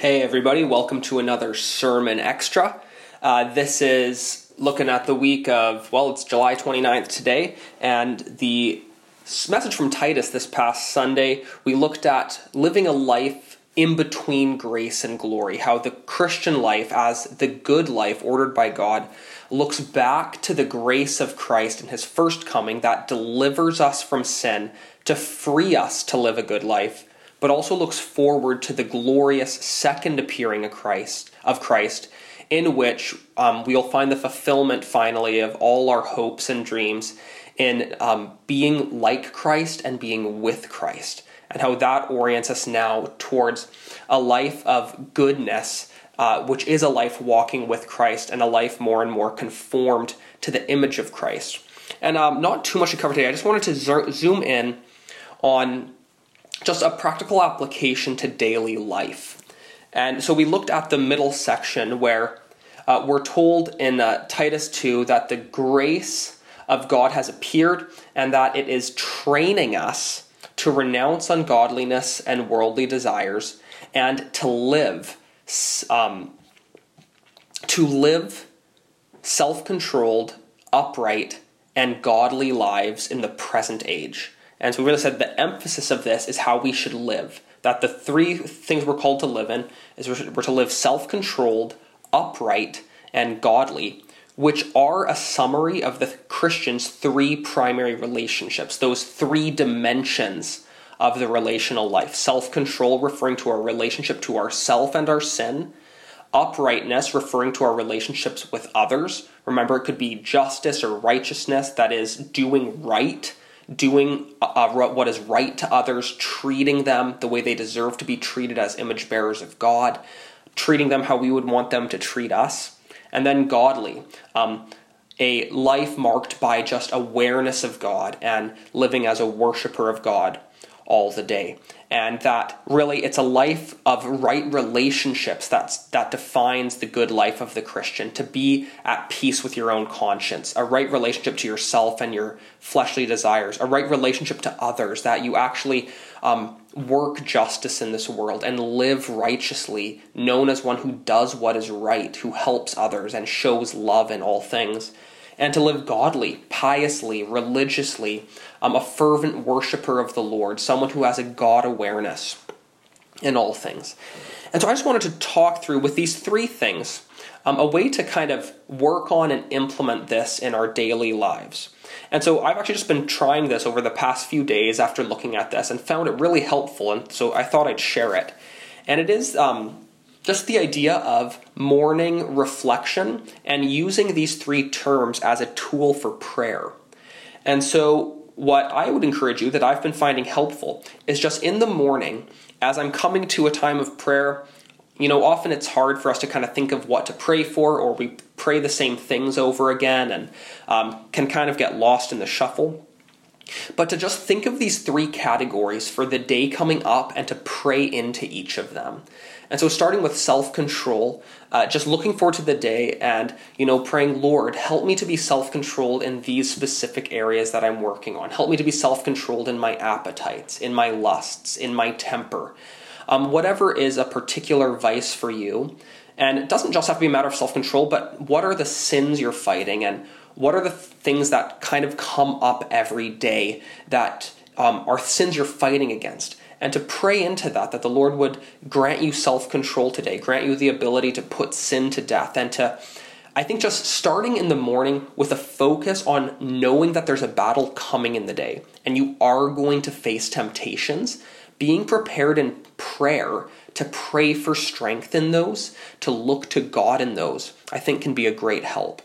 Hey, everybody, welcome to another Sermon Extra. Uh, this is looking at the week of, well, it's July 29th today, and the message from Titus this past Sunday, we looked at living a life in between grace and glory, how the Christian life, as the good life ordered by God, looks back to the grace of Christ and his first coming that delivers us from sin to free us to live a good life but also looks forward to the glorious second appearing of Christ, of Christ, in which um, we'll find the fulfillment finally of all our hopes and dreams in um, being like Christ and being with Christ, and how that orients us now towards a life of goodness, uh, which is a life walking with Christ and a life more and more conformed to the image of Christ. And um, not too much to cover today. I just wanted to zo- zoom in on just a practical application to daily life. And so we looked at the middle section where uh, we're told in uh, Titus 2 that the grace of God has appeared and that it is training us to renounce ungodliness and worldly desires and to live um, to live self-controlled upright and godly lives in the present age and so we really said the emphasis of this is how we should live. That the three things we're called to live in is we're to live self controlled, upright, and godly, which are a summary of the Christian's three primary relationships, those three dimensions of the relational life. Self control, referring to our relationship to ourself and our sin. Uprightness, referring to our relationships with others. Remember, it could be justice or righteousness, that is, doing right doing uh, uh what is right to others, treating them the way they deserve to be treated as image bearers of God, treating them how we would want them to treat us, and then godly. Um, a life marked by just awareness of God and living as a worshiper of God all the day. And that really it's a life of right relationships that's that defines the good life of the christian to be at peace with your own conscience a right relationship to yourself and your fleshly desires a right relationship to others that you actually um, work justice in this world and live righteously known as one who does what is right who helps others and shows love in all things and to live godly, piously, religiously, um, a fervent worshiper of the Lord, someone who has a God awareness in all things. And so I just wanted to talk through with these three things um, a way to kind of work on and implement this in our daily lives. And so I've actually just been trying this over the past few days after looking at this and found it really helpful. And so I thought I'd share it. And it is um, just the idea of morning reflection and using these three terms as a tool for prayer. And so, what I would encourage you that I've been finding helpful is just in the morning, as I'm coming to a time of prayer, you know, often it's hard for us to kind of think of what to pray for, or we pray the same things over again and um, can kind of get lost in the shuffle. But to just think of these three categories for the day coming up and to pray into each of them. And so, starting with self control, uh, just looking forward to the day and, you know, praying, Lord, help me to be self controlled in these specific areas that I'm working on. Help me to be self controlled in my appetites, in my lusts, in my temper. Um, whatever is a particular vice for you. And it doesn't just have to be a matter of self control, but what are the sins you're fighting and what are the things that kind of come up every day that um, are sins you're fighting against? and to pray into that, that the Lord would grant you self control today, grant you the ability to put sin to death, and to, I think, just starting in the morning with a focus on knowing that there's a battle coming in the day and you are going to face temptations, being prepared in prayer to pray for strength in those, to look to God in those, I think can be a great help.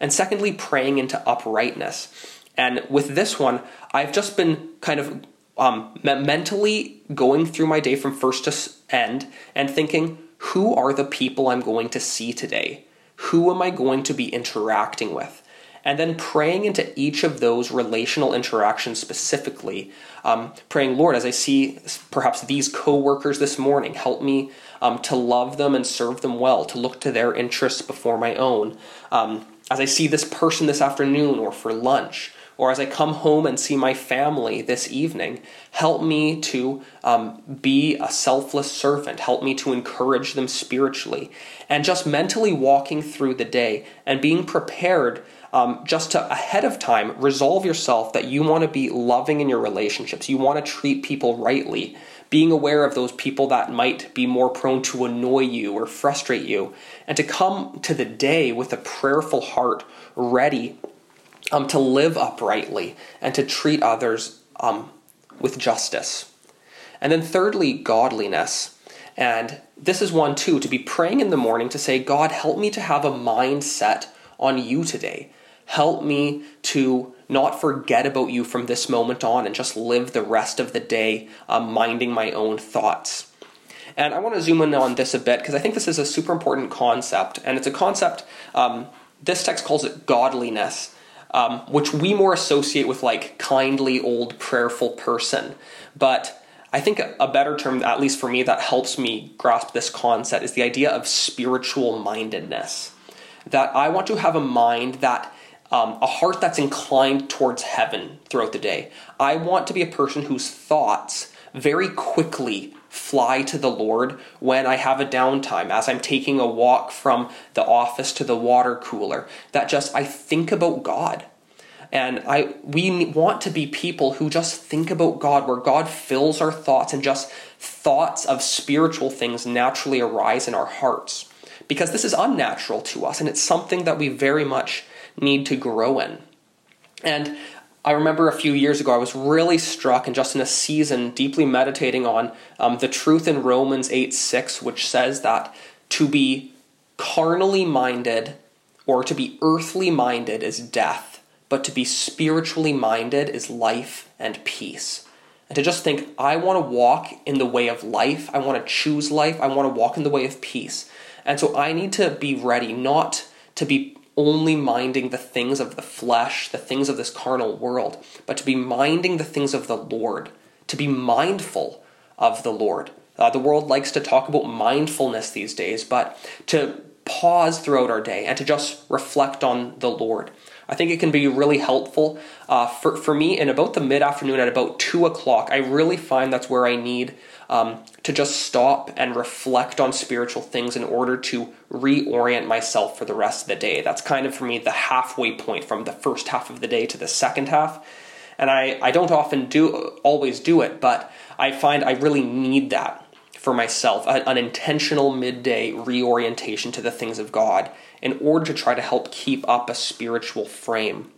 And secondly, praying into uprightness. And with this one, I've just been kind of um, mentally going through my day from first to end and thinking, who are the people I'm going to see today? Who am I going to be interacting with? And then praying into each of those relational interactions specifically, um, praying, Lord, as I see perhaps these coworkers this morning, help me um, to love them and serve them well, to look to their interests before my own. Um, as I see this person this afternoon or for lunch, or as I come home and see my family this evening, help me to um, be a selfless servant. Help me to encourage them spiritually. And just mentally walking through the day and being prepared um, just to ahead of time resolve yourself that you want to be loving in your relationships. You want to treat people rightly. Being aware of those people that might be more prone to annoy you or frustrate you. And to come to the day with a prayerful heart ready um, to live uprightly and to treat others um, with justice. And then, thirdly, godliness. And this is one too to be praying in the morning to say, God, help me to have a mindset on you today. Help me to not forget about you from this moment on and just live the rest of the day um, minding my own thoughts. And I want to zoom in on this a bit because I think this is a super important concept. And it's a concept, um, this text calls it godliness um, which we more associate with like kindly old prayerful person. But I think a better term, at least for me, that helps me grasp this concept is the idea of spiritual mindedness. That I want to have a mind that, um, a heart that's inclined towards heaven throughout the day. I want to be a person whose thoughts very quickly fly to the Lord when I have a downtime, as I'm taking a walk from the office to the water cooler, that just I think about God. And I we want to be people who just think about God, where God fills our thoughts and just thoughts of spiritual things naturally arise in our hearts. Because this is unnatural to us and it's something that we very much need to grow in. And I remember a few years ago, I was really struck and just in a season deeply meditating on um, the truth in Romans 8 6, which says that to be carnally minded or to be earthly minded is death, but to be spiritually minded is life and peace. And to just think, I want to walk in the way of life, I want to choose life, I want to walk in the way of peace. And so I need to be ready not to be only minding the things of the flesh, the things of this carnal world, but to be minding the things of the Lord, to be mindful of the Lord. Uh, the world likes to talk about mindfulness these days, but to pause throughout our day and to just reflect on the Lord. I think it can be really helpful. Uh, for, for me, in about the mid afternoon at about 2 o'clock, I really find that's where I need um, to just stop and reflect on spiritual things in order to reorient myself for the rest of the day. That's kind of for me the halfway point from the first half of the day to the second half. And I, I don't often do always do it, but I find I really need that for myself an intentional midday reorientation to the things of God in order to try to help keep up a spiritual frame.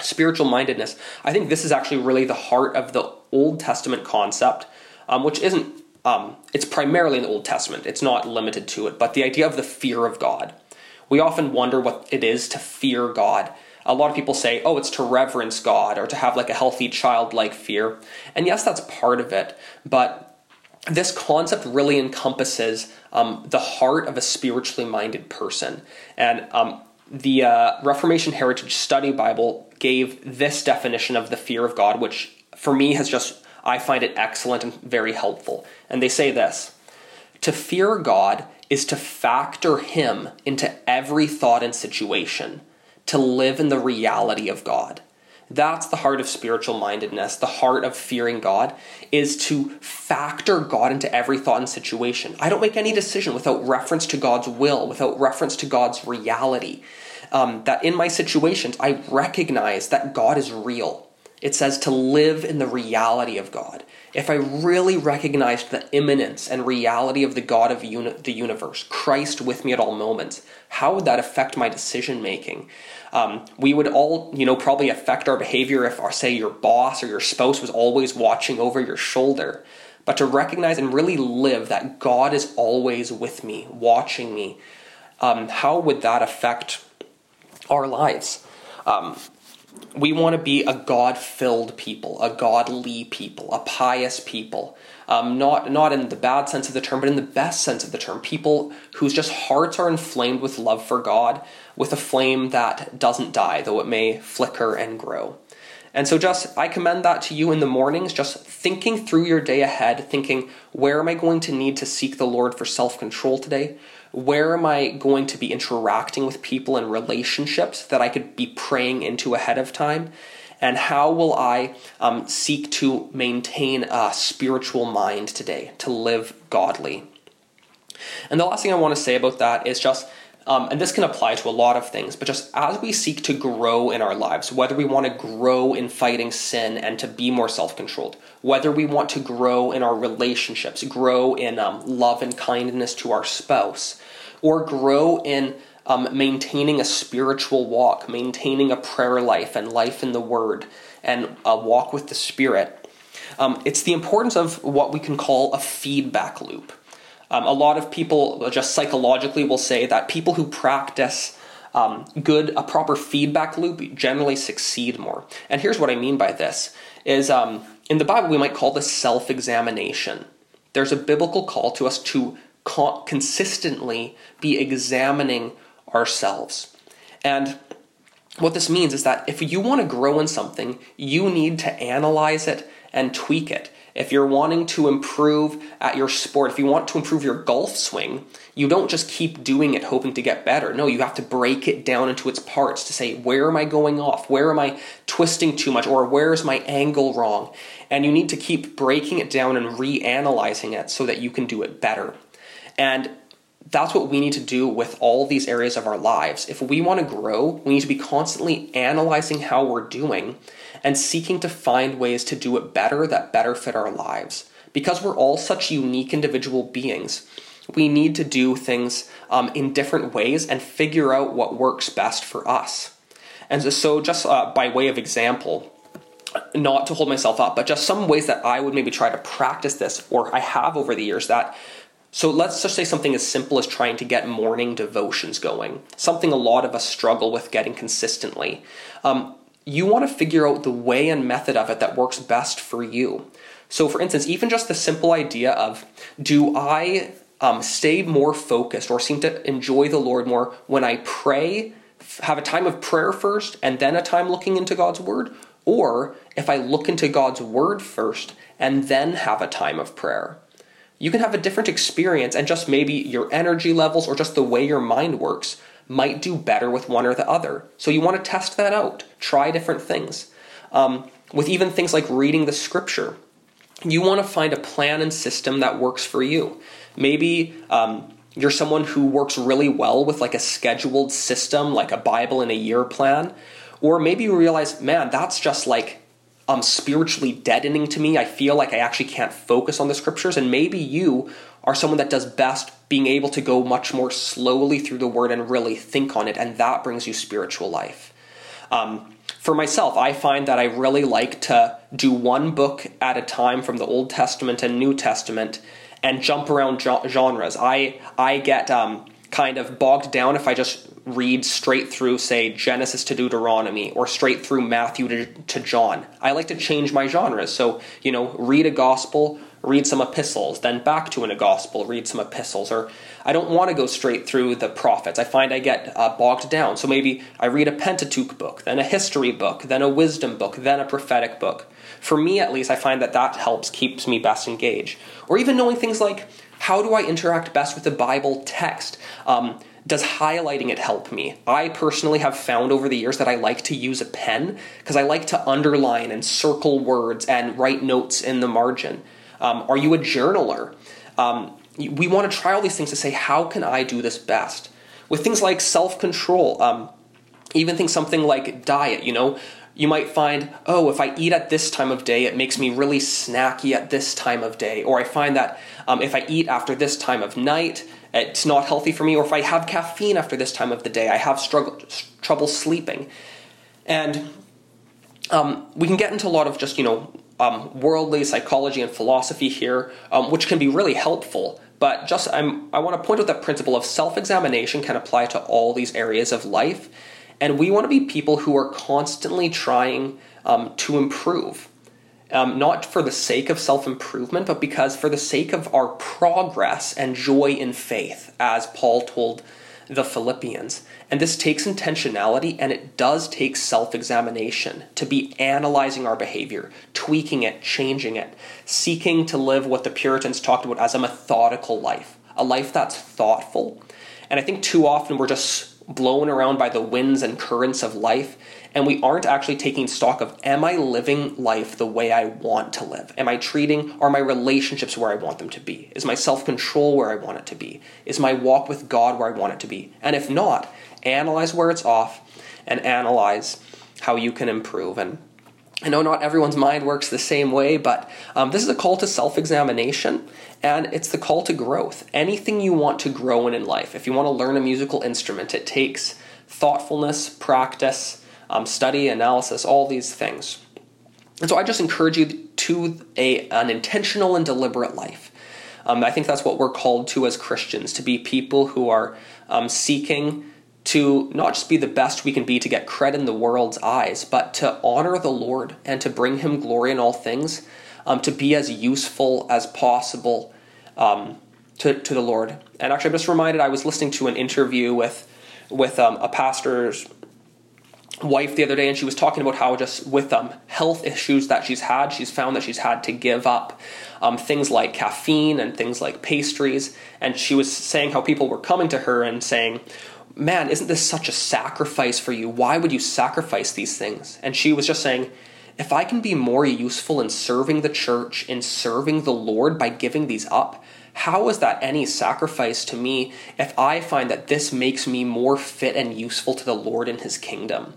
Spiritual mindedness. I think this is actually really the heart of the Old Testament concept um, which isn't, um, it's primarily in the Old Testament. It's not limited to it, but the idea of the fear of God. We often wonder what it is to fear God. A lot of people say, oh, it's to reverence God or to have like a healthy childlike fear. And yes, that's part of it, but this concept really encompasses um, the heart of a spiritually minded person. And um, the uh, Reformation Heritage Study Bible gave this definition of the fear of God, which for me has just I find it excellent and very helpful. And they say this To fear God is to factor Him into every thought and situation, to live in the reality of God. That's the heart of spiritual mindedness, the heart of fearing God, is to factor God into every thought and situation. I don't make any decision without reference to God's will, without reference to God's reality. Um, that in my situations, I recognize that God is real. It says to live in the reality of God. If I really recognized the immanence and reality of the God of uni- the universe, Christ with me at all moments, how would that affect my decision making? Um, we would all, you know, probably affect our behavior if, our, say, your boss or your spouse was always watching over your shoulder. But to recognize and really live that God is always with me, watching me, um, how would that affect our lives? Um, we want to be a God filled people, a godly people, a pious people. Um, not, not in the bad sense of the term, but in the best sense of the term. People whose just hearts are inflamed with love for God, with a flame that doesn't die, though it may flicker and grow. And so, just I commend that to you in the mornings, just thinking through your day ahead, thinking, where am I going to need to seek the Lord for self control today? Where am I going to be interacting with people and relationships that I could be praying into ahead of time? And how will I um, seek to maintain a spiritual mind today, to live godly? And the last thing I want to say about that is just um, and this can apply to a lot of things, but just as we seek to grow in our lives, whether we want to grow in fighting sin and to be more self controlled, whether we want to grow in our relationships, grow in um, love and kindness to our spouse, or grow in um, maintaining a spiritual walk, maintaining a prayer life and life in the Word, and a walk with the Spirit, um, it's the importance of what we can call a feedback loop. Um, a lot of people just psychologically will say that people who practice um, good, a proper feedback loop generally succeed more. And here's what I mean by this: is um, in the Bible we might call this self-examination. There's a biblical call to us to consistently be examining ourselves, and what this means is that if you want to grow in something, you need to analyze it and tweak it. If you're wanting to improve at your sport, if you want to improve your golf swing, you don't just keep doing it hoping to get better. No, you have to break it down into its parts to say, where am I going off? Where am I twisting too much? Or where is my angle wrong? And you need to keep breaking it down and reanalyzing it so that you can do it better. And that's what we need to do with all these areas of our lives. If we want to grow, we need to be constantly analyzing how we're doing and seeking to find ways to do it better that better fit our lives. Because we're all such unique individual beings, we need to do things um, in different ways and figure out what works best for us. And so, just uh, by way of example, not to hold myself up, but just some ways that I would maybe try to practice this, or I have over the years that. So let's just say something as simple as trying to get morning devotions going, something a lot of us struggle with getting consistently. Um, you want to figure out the way and method of it that works best for you. So, for instance, even just the simple idea of do I um, stay more focused or seem to enjoy the Lord more when I pray, have a time of prayer first, and then a time looking into God's Word? Or if I look into God's Word first and then have a time of prayer? You can have a different experience, and just maybe your energy levels or just the way your mind works might do better with one or the other. So you want to test that out, try different things. Um, with even things like reading the scripture, you want to find a plan and system that works for you. Maybe um, you're someone who works really well with like a scheduled system, like a Bible in a year plan. Or maybe you realize, man, that's just like um, spiritually deadening to me. I feel like I actually can't focus on the scriptures. And maybe you are someone that does best being able to go much more slowly through the word and really think on it, and that brings you spiritual life. Um, for myself, I find that I really like to do one book at a time from the Old Testament and New Testament and jump around genres. I I get um, kind of bogged down if I just read straight through, say, Genesis to Deuteronomy or straight through Matthew to, to John. I like to change my genres. So, you know, read a gospel, read some epistles, then back to in a gospel, read some epistles. Or I don't want to go straight through the prophets. I find I get uh, bogged down. So maybe I read a Pentateuch book, then a history book, then a wisdom book, then a prophetic book. For me, at least, I find that that helps, keeps me best engaged. Or even knowing things like how do I interact best with the Bible text? Um, does highlighting it help me? I personally have found over the years that I like to use a pen because I like to underline and circle words and write notes in the margin. Um, are you a journaler? Um, we want to try all these things to say, how can I do this best? With things like self control, um, even things something like diet, you know, you might find, oh, if I eat at this time of day, it makes me really snacky at this time of day. Or I find that um, if I eat after this time of night, it's not healthy for me. Or if I have caffeine after this time of the day, I have struggle, trouble sleeping. And um, we can get into a lot of just, you know, um, worldly psychology and philosophy here, um, which can be really helpful. But just I'm, I want to point out that principle of self examination can apply to all these areas of life. And we want to be people who are constantly trying um, to improve. Um, not for the sake of self improvement, but because for the sake of our progress and joy in faith, as Paul told the Philippians. And this takes intentionality and it does take self examination to be analyzing our behavior, tweaking it, changing it, seeking to live what the Puritans talked about as a methodical life, a life that's thoughtful. And I think too often we're just blown around by the winds and currents of life, and we aren't actually taking stock of am I living life the way I want to live? Am I treating, are my relationships where I want them to be? Is my self control where I want it to be? Is my walk with God where I want it to be? And if not, analyze where it's off and analyze how you can improve. And I know not everyone's mind works the same way, but um, this is a call to self examination and it's the call to growth. Anything you want to grow in in life, if you want to learn a musical instrument, it takes thoughtfulness, practice, um, study, analysis, all these things. And so I just encourage you to a, an intentional and deliberate life. Um, I think that's what we're called to as Christians to be people who are um, seeking to not just be the best we can be to get credit in the world's eyes, but to honor the Lord and to bring Him glory in all things, um, to be as useful as possible um, to, to the Lord. And actually, I'm just reminded I was listening to an interview with, with um, a pastor's wife the other day, and she was talking about how just with um, health issues that she's had, she's found that she's had to give up um, things like caffeine and things like pastries. And she was saying how people were coming to her and saying, man, isn't this such a sacrifice for you? Why would you sacrifice these things? And she was just saying, if I can be more useful in serving the church, in serving the Lord by giving these up, how is that any sacrifice to me if I find that this makes me more fit and useful to the Lord in His kingdom?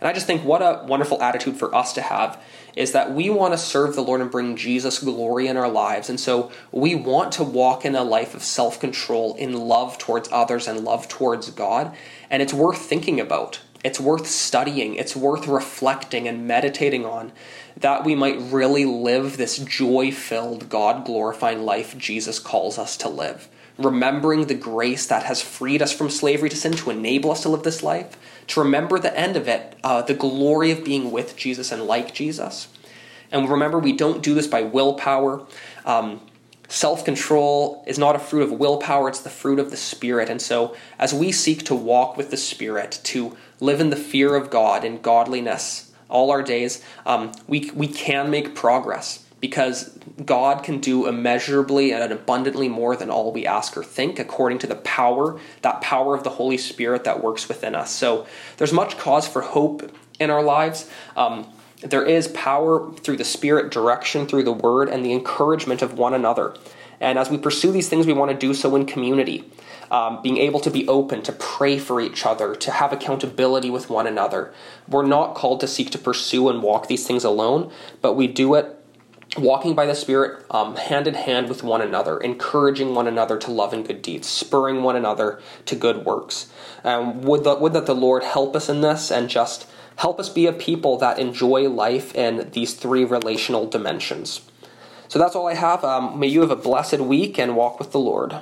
And I just think what a wonderful attitude for us to have is that we want to serve the Lord and bring Jesus glory in our lives. And so we want to walk in a life of self control, in love towards others and love towards God. And it's worth thinking about. It's worth studying. It's worth reflecting and meditating on that we might really live this joy filled, God glorifying life Jesus calls us to live. Remembering the grace that has freed us from slavery to sin to enable us to live this life to remember the end of it, uh, the glory of being with Jesus and like Jesus. And remember, we don't do this by willpower. Um, Self control is not a fruit of willpower, it's the fruit of the Spirit. And so, as we seek to walk with the Spirit, to live in the fear of God and godliness all our days, um, we, we can make progress because God can do immeasurably and abundantly more than all we ask or think according to the power, that power of the Holy Spirit that works within us. So there's much cause for hope in our lives. Um, there is power through the Spirit, direction through the Word, and the encouragement of one another. And as we pursue these things, we want to do so in community. Um, being able to be open, to pray for each other, to have accountability with one another. We're not called to seek to pursue and walk these things alone, but we do it walking by the Spirit um, hand in hand with one another, encouraging one another to love and good deeds, spurring one another to good works. Um, would, the, would that the Lord help us in this and just help us be a people that enjoy life in these three relational dimensions. So that's all I have. Um, may you have a blessed week and walk with the Lord.